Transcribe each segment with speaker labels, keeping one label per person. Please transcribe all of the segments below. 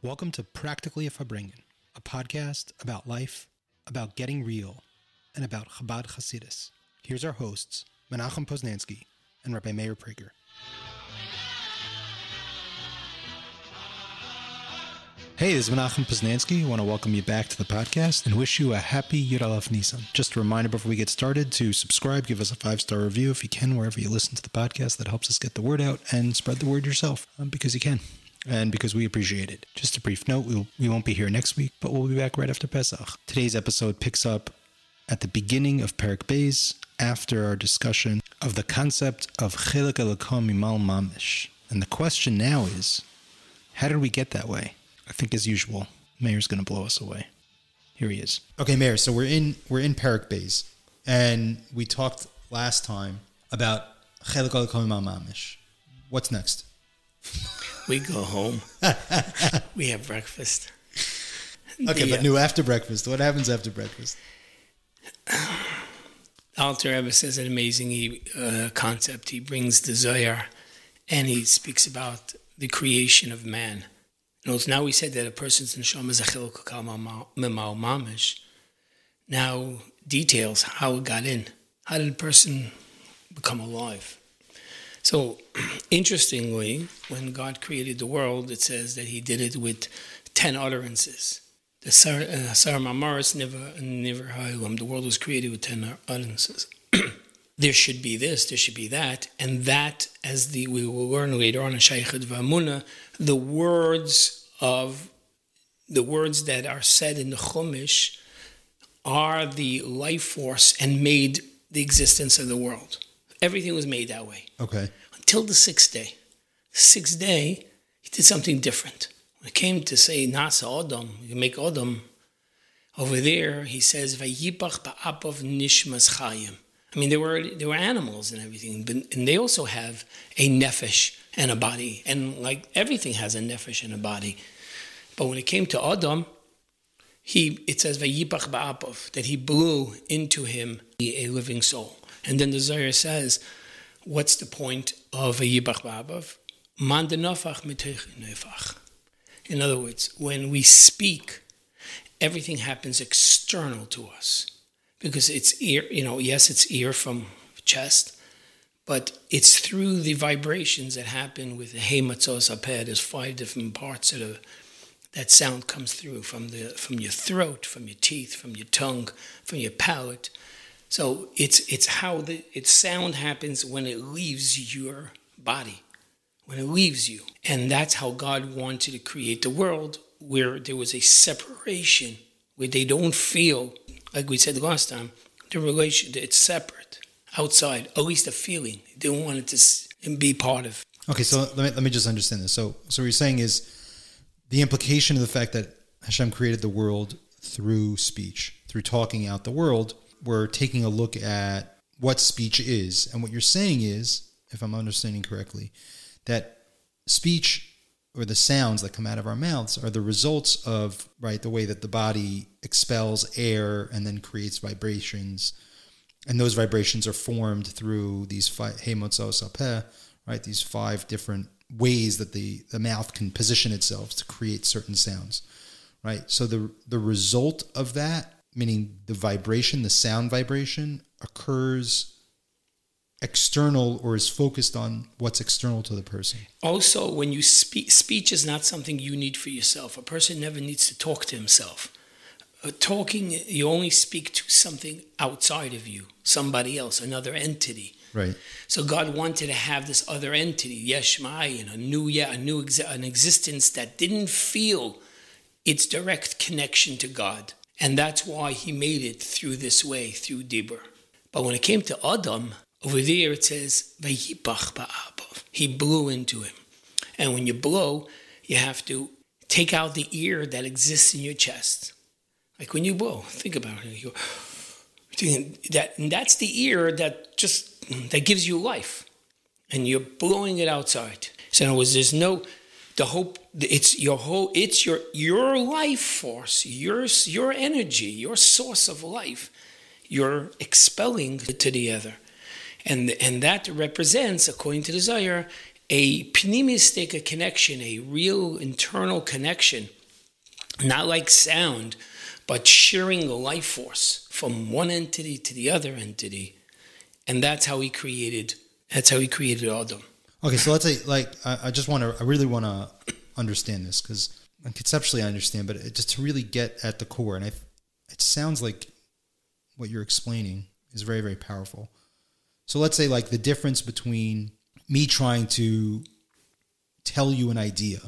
Speaker 1: Welcome to Practically a Farbrengen, a podcast about life, about getting real, and about Chabad Hasidus. Here's our hosts, Menachem Poznansky and Rabbi Meir Prager. Hey, this is Menachem Poznansky. I want to welcome you back to the podcast and wish you a happy Yud Aleph Nisan. Just a reminder before we get started to subscribe, give us a five star review if you can, wherever you listen to the podcast. That helps us get the word out and spread the word yourself um, because you can and because we appreciate it. Just a brief note we'll, we won't be here next week, but we'll be back right after Pesach. Today's episode picks up at the beginning of Perik Beis after our discussion of the concept of Chelik Elokom Imal Mamish. And the question now is how did we get that way? I think, as usual, Meir's going to blow us away. Here he is.
Speaker 2: Okay, Meir. So we're in we're in Perik Beis, and we talked last time about Chelik Elokom Imal Mamish. What's next?
Speaker 3: We go home. we have breakfast.
Speaker 2: Okay,
Speaker 3: The,
Speaker 2: but new after breakfast. What happens after breakfast?
Speaker 3: Alter Rebbe says an amazing uh, concept. He brings desire, and he speaks about the creation of man. Now we said that a person's neshama is a memal mamish. Now details how it got in. How did a person become alive? So, interestingly, when God created the world, it says that He did it with ten utterances. The Sar uh, never never. The world was created with ten utterances. there should be this, there should be that, and that, as the we will learn later on in Shaykhid Vamuna, the words of the words that are said in the Chumash are the life force and made the existence of the world. Everything was made that way
Speaker 2: Okay.
Speaker 3: until the sixth day. The sixth day, he did something different. When it came to say Nasa Odom, you make Odom, over there he says Vayipach ba'apav nishmas chayim. I mean, there were there were animals and everything, but and they also have a nefesh and a body, and like everything has a nefesh and a body. But when it came to Adam, he it says Vayipach ba'apav that he blew into him a living soul, and then the Zohar says what's the point of a Yibach Babav? Man. In other words, when we speak, everything happens external to us because it's ear. You know, yes, it's ear from chest, but it's through the vibrations that happen with the hematzos apeh. There's five different parts the, that sound comes through from the from your throat, from your teeth, from your tongue, from your palate. So it's it's how the its sound happens when it leaves your body, when it leaves you, and that's how God wanted to create the world, where there was a separation, where they don't feel like we said last time, the relation it's separate, outside, at least a feeling. They don't want it to be part of.
Speaker 2: Okay, so let me let me just understand this. So so what you're saying is the implication of the fact that Hashem created the world through speech, through talking out the world, we're taking a look at what speech is. And what you're saying is, if I'm understanding correctly, that speech or the sounds that come out of our mouths are the results of right the way that the body expels air and then creates vibrations and those vibrations are formed through these five hemotzos apeh, right? These five different ways that the, the mouth can position itself to create certain sounds, right? So the the result of that, meaning the vibration, the sound vibration, occurs external or is focused on what's external to the person.
Speaker 3: Also, when you speak, speech is not something you need for yourself. A person never needs to talk to himself. Uh, talking, you only speak to something outside of you, somebody else, another entity.
Speaker 2: Right.
Speaker 3: So God wanted to have this other entity, Yeshmai, and a new, yeah, a new ex- an existence that didn't feel its direct connection to God, and that's why He made it through this way, through Dibur. But when it came to Adam, over there it says. He blew into him, and when you blow, you have to take out the ear that exists in your chest. Like when you blow, think about it. You that and that's the ear that just that gives you life and you're blowing it outside so in other words there's no the hope it's your whole it's your your life force your your energy your source of life you're expelling to the other and and that represents according to Zohar a pneumistic connection, a real internal connection, not like sound, but sharing the life force from one entity to the other entity. And that's how he created, that's how he created Adam.
Speaker 2: Okay, so let's say, like, I, I just want to, I really want to understand this because conceptually I understand, but it, just to really get at the core, and I, it sounds like what you're explaining is very, very powerful. So let's say, like, the difference between me trying to tell you an idea,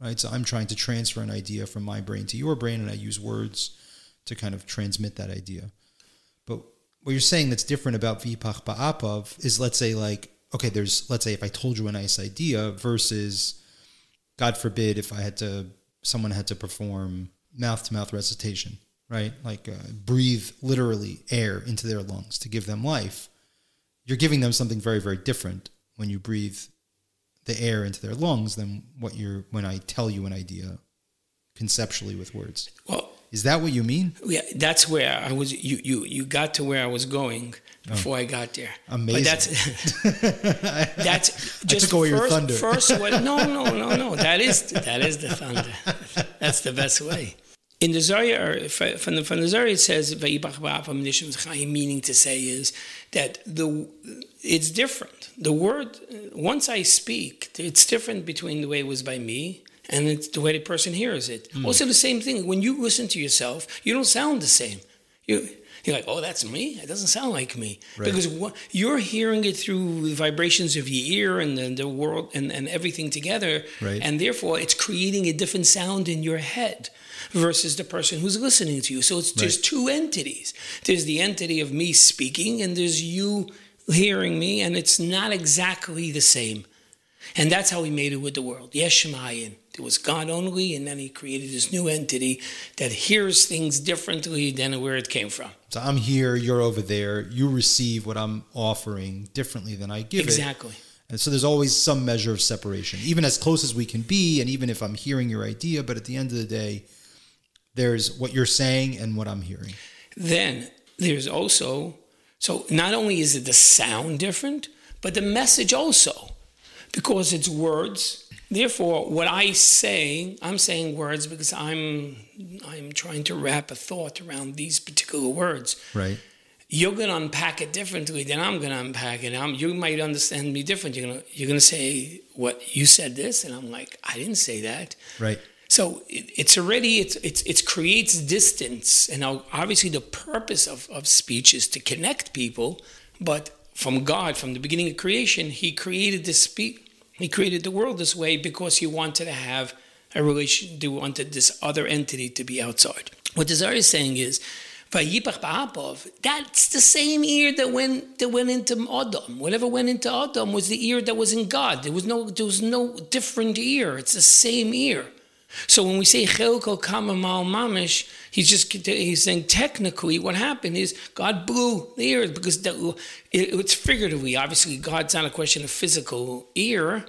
Speaker 2: right? So I'm trying to transfer an idea from my brain to your brain, and I use words to kind of transmit that idea. But what you're saying that's different about Vipach Ba'apav is, let's say, like, okay, there's, let's say, if I told you a nice idea versus, God forbid, if I had to, someone had to perform mouth to mouth recitation, right? Like, uh, breathe literally air into their lungs to give them life. You're giving them something very, very different when you breathe the air into their lungs than what you're when I tell you an idea conceptually with words.
Speaker 3: Well,
Speaker 2: is that what you mean?
Speaker 3: Yeah, that's where I was. You you you got to where I was going oh. before oh, I got there.
Speaker 2: Amazing.
Speaker 3: But that's that's just
Speaker 2: I took away
Speaker 3: first,
Speaker 2: your thunder.
Speaker 3: First, what, no, no, no, no. That is that is the thunder. That's the best way. In the Zohar, from the from the Zohar, it says meaning to say is that the it's different. The word once I speak, it's different between the way it was by me and it's the way the person hears it. Mm. Also, the same thing when you listen to yourself, you don't sound the same. You you're like, oh, that's me. It doesn't sound like me right. because what, you're hearing it through the vibrations of your ear and the, the world and, and everything together,
Speaker 2: right.
Speaker 3: and therefore it's creating a different sound in your head versus the person who's listening to you. So it's there's right. two entities. There's the entity of me speaking, and there's you hearing me, and it's not exactly the same. And that's how he made it with the world. Yeshmayin. There was God only, and then he created this new entity that hears things differently than where it came from.
Speaker 2: So I'm here, you're over there. You receive what I'm offering differently than I give
Speaker 3: exactly.
Speaker 2: it. Exactly. And so there's always some measure of separation, even as close as we can be, and even if I'm hearing your idea, but at the end of the day, there's what you're saying and what I'm hearing.
Speaker 3: Then there's also, so not only is it the sound different, but the message also, because it's words Therefore, what I say, I'm saying words because I'm I'm trying to wrap a thought around these particular words.
Speaker 2: Right.
Speaker 3: You're going to unpack it differently than I'm going to unpack it. I'm, you might understand me different. You're going to you're going to say what you said this, and I'm like, I didn't say that.
Speaker 2: Right.
Speaker 3: So it, it's already it's it's it creates distance, and obviously the purpose of of speech is to connect people, but from God, from the beginning of creation, He created this he created the world this way because he wanted to have a relation, he wanted this other entity to be outside. What the Zohar is saying is, that's the same ear that went that went into Adam. Whatever went into Adam was the ear that was in God. There was no there was no different ear. It's the same ear. So when we say Chelko Kamamal Mamish, he's just he's saying technically what happened is God blew the ear because the, it, it's figuratively. Obviously, God's not a question of physical ear.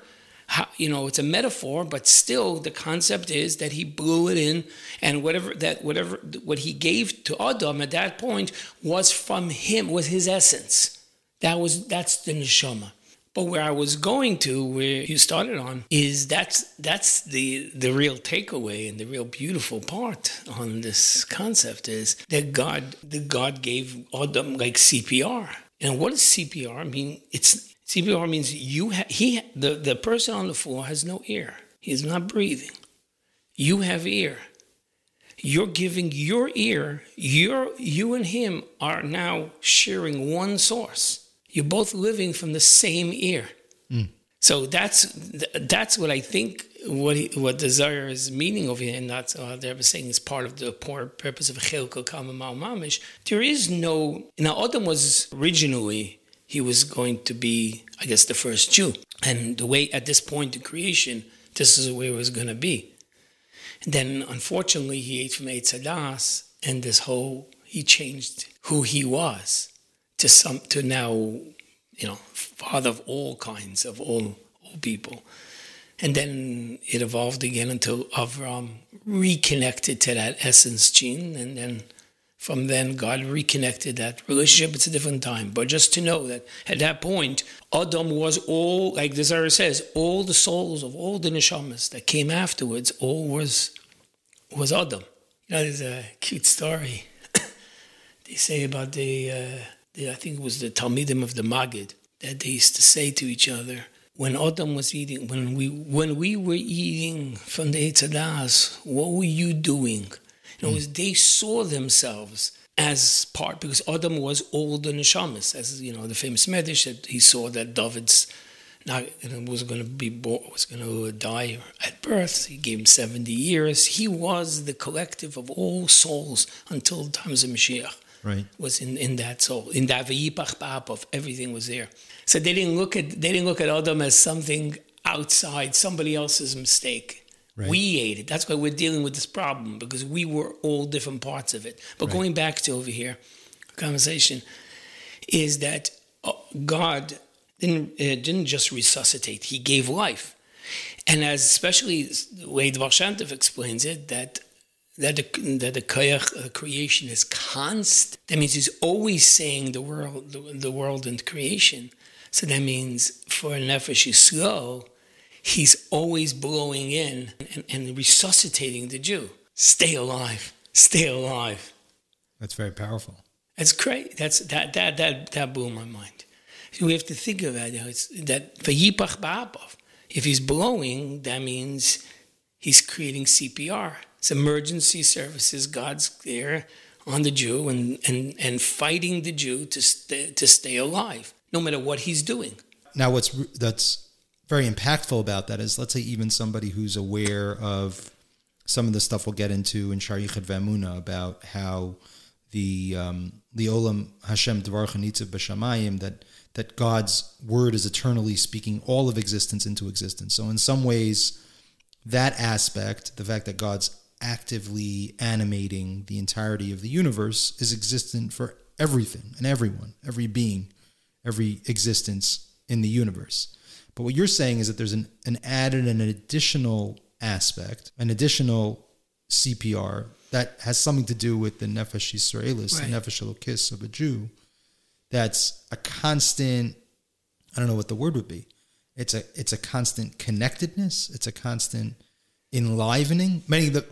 Speaker 3: How, you know, it's a metaphor, but still, the concept is that he blew it in, and whatever that whatever what he gave to Adam at that point was from him, was his essence. That was that's the neshama. But where I was going to, where you started on, is that's that's the the real takeaway and the real beautiful part on this concept is that God, the God gave Adam like CPR. And what does CPR mean? It's CPR means you ha- he the the person on the floor has no ear. He's not breathing. You have ear. You're giving your ear. Your you and him are now sharing one source you're both living from the same ear. Mm. So that's that's what I think what he, what the Zohar is meaning over here, and that's uh, they're saying is part of the purpose of Chilko Kamamal Mamish. There is no now Adam was originally he was going to be I guess the first Jew, and the way at this point in creation, this is where it was going to be. And then unfortunately he ate from Eitz Hadas, and this whole he changed who he was to some to now, you know, father of all kinds of all all people. And then it evolved again until Avram reconnected to that essence gene, and then From then, God reconnected that relationship. It's a different time. But just to know that at that point, Adam was all, like the Zohar says, all the souls of all the neshamas that came afterwards, all was was Adam. You know, there's a cute story they say about the, uh, I think it was the Talmidim of the Magid, that they used to say to each other, when Adam was eating, when we when we were eating from the Eitz Hadas, what were you doing? In words, they saw themselves as part because Adam was all the neshamas, as you know, the famous Medrash that he saw that David's not know, was going to be born, was going to die at birth. He gave him seventy years. He was the collective of all souls until the times of Mashiach.
Speaker 2: Right.
Speaker 3: Was in, in that soul, in that ba'apav, everything was there. So they didn't look at they didn't look at Adam as something outside, somebody else's mistake.
Speaker 2: Right.
Speaker 3: We ate it. That's why we're dealing with this problem because we were all different parts of it. But
Speaker 2: Right.
Speaker 3: going back to over here, conversation is that uh, God didn't uh, didn't just resuscitate; He gave life, and as especially the way Shantiv explains it, that that the, that the koyach of creation is constant. That means He's always saying the world, the, the world and creation. So that means for nefesh Yisrael, He's always blowing in and, and resuscitating the Jew. Stay alive, stay alive.
Speaker 2: That's very powerful.
Speaker 3: That's great. That's that that that that blew my mind. So we have to think of that. you know, It's that vayipach ba'apav. If he's blowing, that means he's creating CPR. It's emergency services. God's there on the Jew and and and fighting the Jew to stay, to stay alive, no matter what he's doing.
Speaker 2: Now, what's that's very impactful about that is, let's say, even somebody who's aware of some of the stuff we'll get into in Sharichet Vamuna about how the um, the Olam Hashem Dvar B'Shamayim that that God's word is eternally speaking all of existence into existence. So, in some ways, that aspect, the fact that God's actively animating the entirety of the universe, is existent for everything and everyone, every being, every existence in the universe. But what you're saying is that there's an, an added and an additional aspect, an additional CPR that has something to do with the Nefesh Yisraelis,
Speaker 3: Right.
Speaker 2: the Nefesh Elokis of a Jew, that's a constant, I don't know what the word would be. It's a it's a constant connectedness. It's a constant enlivening. Many of the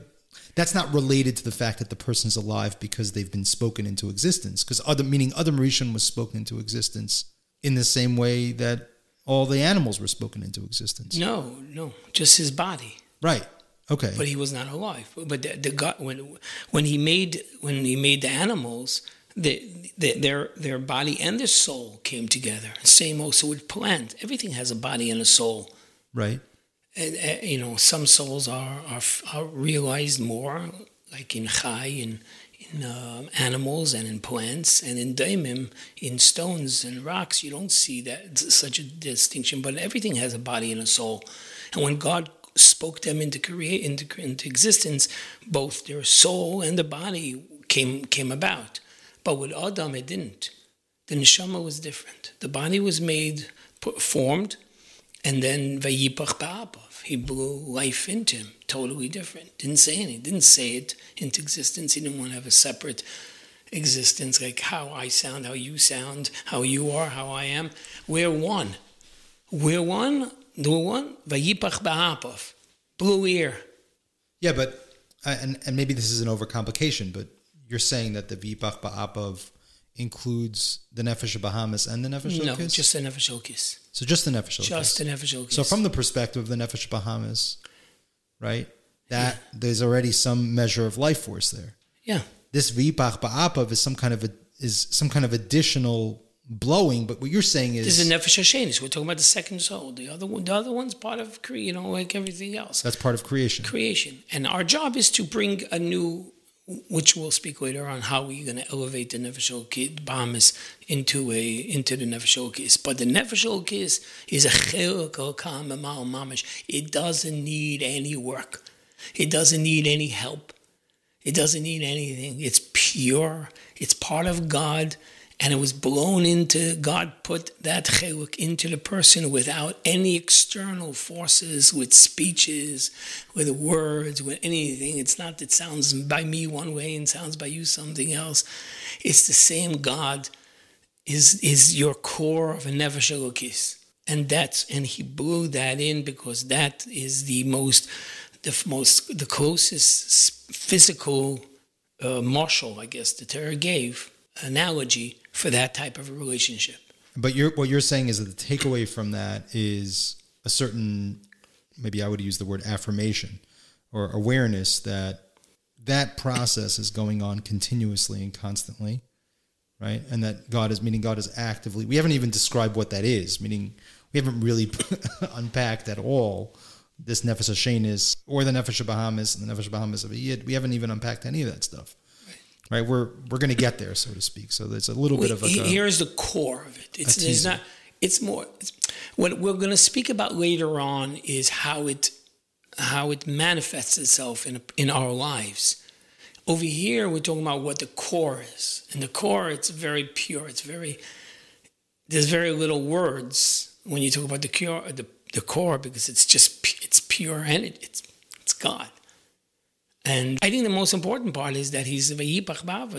Speaker 2: that's not related to the fact that the person's alive because they've been spoken into existence. Because other meaning other Mauritian was spoken into existence in the same way that all the animals were spoken into existence.
Speaker 3: No, no, just his body.
Speaker 2: Right. Okay.
Speaker 3: but he was not alive. But the, the God, when when he made when he made the animals, the, the, their their body and their soul came together. Same also with plants. Everything has a body and a soul.
Speaker 2: right.
Speaker 3: And, uh, you know, some souls are are, are realized more, like in chai in in um animals and in plants and in daimim in stones and rocks. You don't see that such a distinction, but everything has a body and a soul. And when God spoke them into create into, into existence, both their soul and the body came came about. But with Adam, it didn't. The neshama was different. The body was made, formed, and then vayipach ba'apav. He blew life into him, totally different. Didn't say anything. Didn't say it into existence. He didn't want to have a separate existence, like how I sound, how you sound, how you are, how I am. We're one. We're one. We're one. Vayipach ba'apav. Blew ear.
Speaker 2: Yeah, but uh, and and maybe this is an overcomplication, but you're saying that the Vipach Ba'apav includes the Nefesh Bahamas and the Nefesh
Speaker 3: No,
Speaker 2: Elokis?
Speaker 3: just the nefesh Elokis.
Speaker 2: so just the Nefesh Elokis.
Speaker 3: Just the nefesh Elokis.
Speaker 2: So from the perspective of the Nefesh Bahamas, right? That there's already some measure of life force there.
Speaker 3: yeah.
Speaker 2: This Vipach Ba'apav is some kind of a is some kind of additional blowing, but what you're saying is
Speaker 3: This
Speaker 2: is
Speaker 3: is a nefesh Hashenis. We're talking about the second soul. The other one, the other one's part of cre- you know, like everything else.
Speaker 2: that's part of creation.
Speaker 3: creation. And our job is to bring a new, which we'll speak later on, how we're going to elevate the Nefesh Bahamas into a into the Nefesh Elokis. But the Nefesh Elokis is a chelik mamish. It doesn't need any work. It doesn't need any help. It doesn't need anything. It's pure. It's part of God. And it was blown into God put that cheluk into the person without any external forces, with speeches, with words, with anything. It's not that sounds by me one way and sounds by you something else. It's the same God is is your core of a nefesh. And that's and he blew that in because that is the most the most the closest physical uh, marshal, I guess, the Torah gave analogy for that type of relationship.
Speaker 2: But you're, what you're saying is that the takeaway from that is a certain, maybe I would use the word affirmation or awareness that that process is going on continuously and constantly, right? And that God is, meaning God is actively, we haven't even described what that is, meaning we haven't really unpacked at all this Nefesh Hashanis or the Nefesh Bahamas and the Nefesh Bahamas of Yid. We haven't even unpacked any of that stuff right? We're we're going to get there, so to speak. So there's a little bit of a.
Speaker 3: Here's the core of it. It's, it's not. It's more. It's, what we're going to speak about later on is how it how it manifests itself in in our lives. Over here, we're talking about what the core is, and the core it's very pure. It's very there's very little words when you talk about the core the, the core because it's just it's pure and it, it's it's God. And I think the most important part is that he's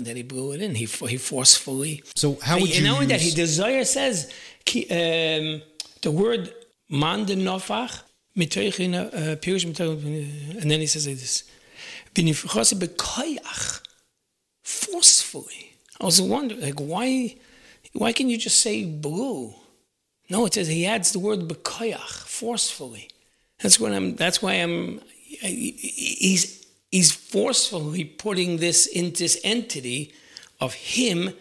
Speaker 3: that he blew it in. He, he forcefully.
Speaker 2: So how would you?
Speaker 3: know
Speaker 2: use...
Speaker 3: that he Zohar says um, the word man de nofach and then he says this forcefully. I was wondering, like, why, why can you just say blue? No, it says he adds the word bekoyach, forcefully. That's what I'm. That's why I'm. He's he's forcefully putting this into this entity of him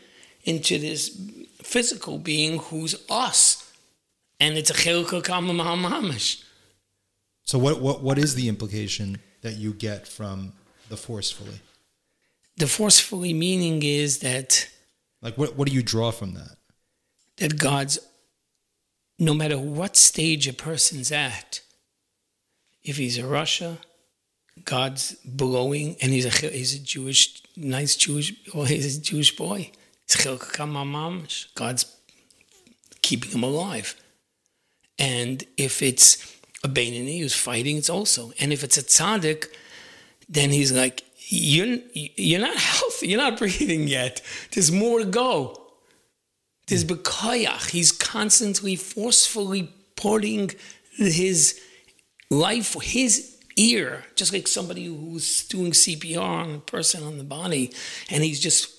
Speaker 3: into this physical being who's us. And it's a chilka mamash.
Speaker 2: So what, what what is the implication that you get from the forcefully?
Speaker 3: The forcefully meaning is that
Speaker 2: like what what do you draw from that?
Speaker 3: That God's no matter what stage a person's at, if he's a rasha, God's blowing, and he's a he's a Jewish, nice Jewish, well, he's a Jewish boy. God's keeping him alive. And if it's a Beinoni who's fighting, it's also. And if it's a tzaddik, then he's like, you're, you're not healthy, you're not breathing yet. There's more to go. There's bekoyach. He's constantly, forcefully putting his life, his ear, just like somebody who's doing CPR on a person on the body, and he's just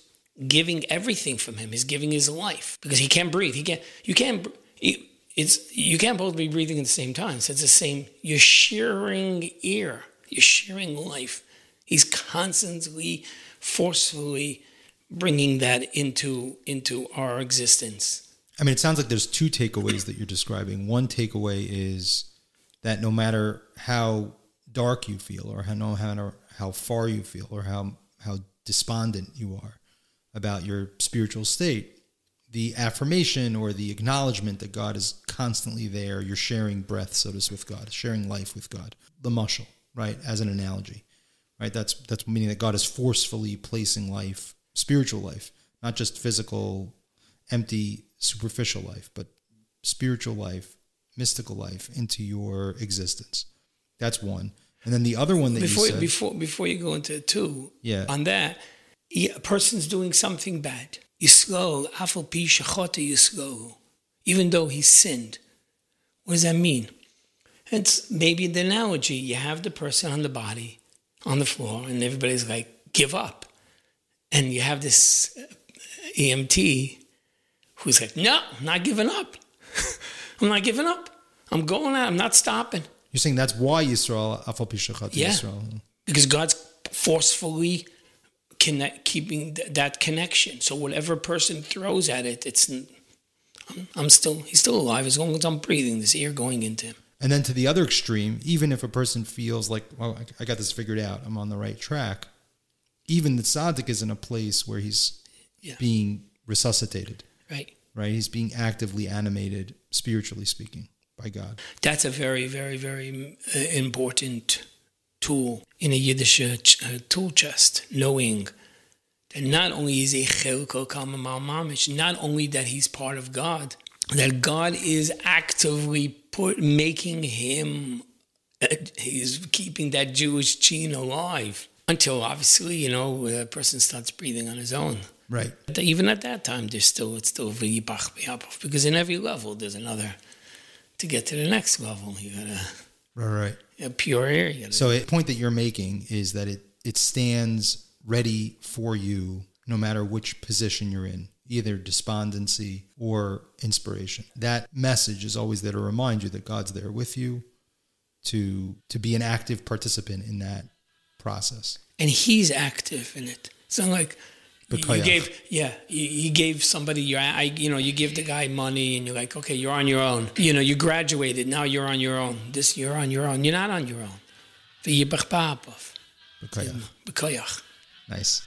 Speaker 3: giving everything from him. He's giving his life because he can't breathe. He can't. You can't. It's you can't both be breathing at the same time. So it's the same. You're sharing ear. You're sharing life. He's constantly, forcefully bringing that into into our existence.
Speaker 2: I mean, it sounds like there's two takeaways that you're describing. One takeaway is that no matter how dark you feel, or how no how how far you feel, or how how despondent you are about your spiritual state, the affirmation or the acknowledgement that God is constantly there, you're sharing breath, so to speak, with God, sharing life with God. The mushal, right, as an analogy, right? That's that's meaning that God is forcefully placing life, spiritual life, not just physical, empty, superficial life, but spiritual life, mystical life into your existence. That's one. And then the other one that
Speaker 3: before,
Speaker 2: you said,
Speaker 3: before before you go into two,
Speaker 2: yeah.
Speaker 3: on that, a person's doing something bad. Yisrael, afal pi shachota Yisrael, even though he sinned. What does that mean? It's maybe the analogy. You have the person on the body, on the floor, and everybody's like, give up. And you have this uh, EMT who's like, no, I'm not giving up. I'm not giving up. I'm going out. I'm not stopping.
Speaker 2: You're saying that's why Israel,
Speaker 3: yeah.
Speaker 2: Yisrael.
Speaker 3: Because God's forcefully connect, keeping th- that connection. So whatever person throws at it, it's I'm, I'm, still he's still alive as long as I'm breathing. This air going into him.
Speaker 2: And then to the other extreme, even if a person feels like, well, I, I got this figured out, I'm on the right track. Even the tzaddik is in a place where he's yeah. being resuscitated.
Speaker 3: Right.
Speaker 2: Right. He's being actively animated, spiritually speaking by God.
Speaker 3: That's a very, very, very uh, important tool in a Yiddish uh, tool chest, knowing that not only is Chelko Kamamal Mamish, not only that he's part of God, that God is actively put making him, uh, he's keeping that Jewish gene alive until obviously, you know, a person starts breathing on his own.
Speaker 2: Right.
Speaker 3: But even at that time, there's still it's still because in every level there's another. To get to the next level, you gotta
Speaker 2: Right. Right.
Speaker 3: a pure air. You
Speaker 2: So the point that you're making is that it it stands ready for you no matter which position you're in, either despondency or inspiration. That message is always there to remind you that God's there with you to to be an active participant in that process.
Speaker 3: and he's active in it. It's not like you- you gave, yeah, you, you gave somebody your, I, you know, you give the guy money, and you're like, okay, you're on your own. You know, you graduated, now you're on your own. This, you're on your own. You're not on your own. V'yibach ba'apov.
Speaker 2: Okay.
Speaker 3: B'koyach.
Speaker 2: Nice.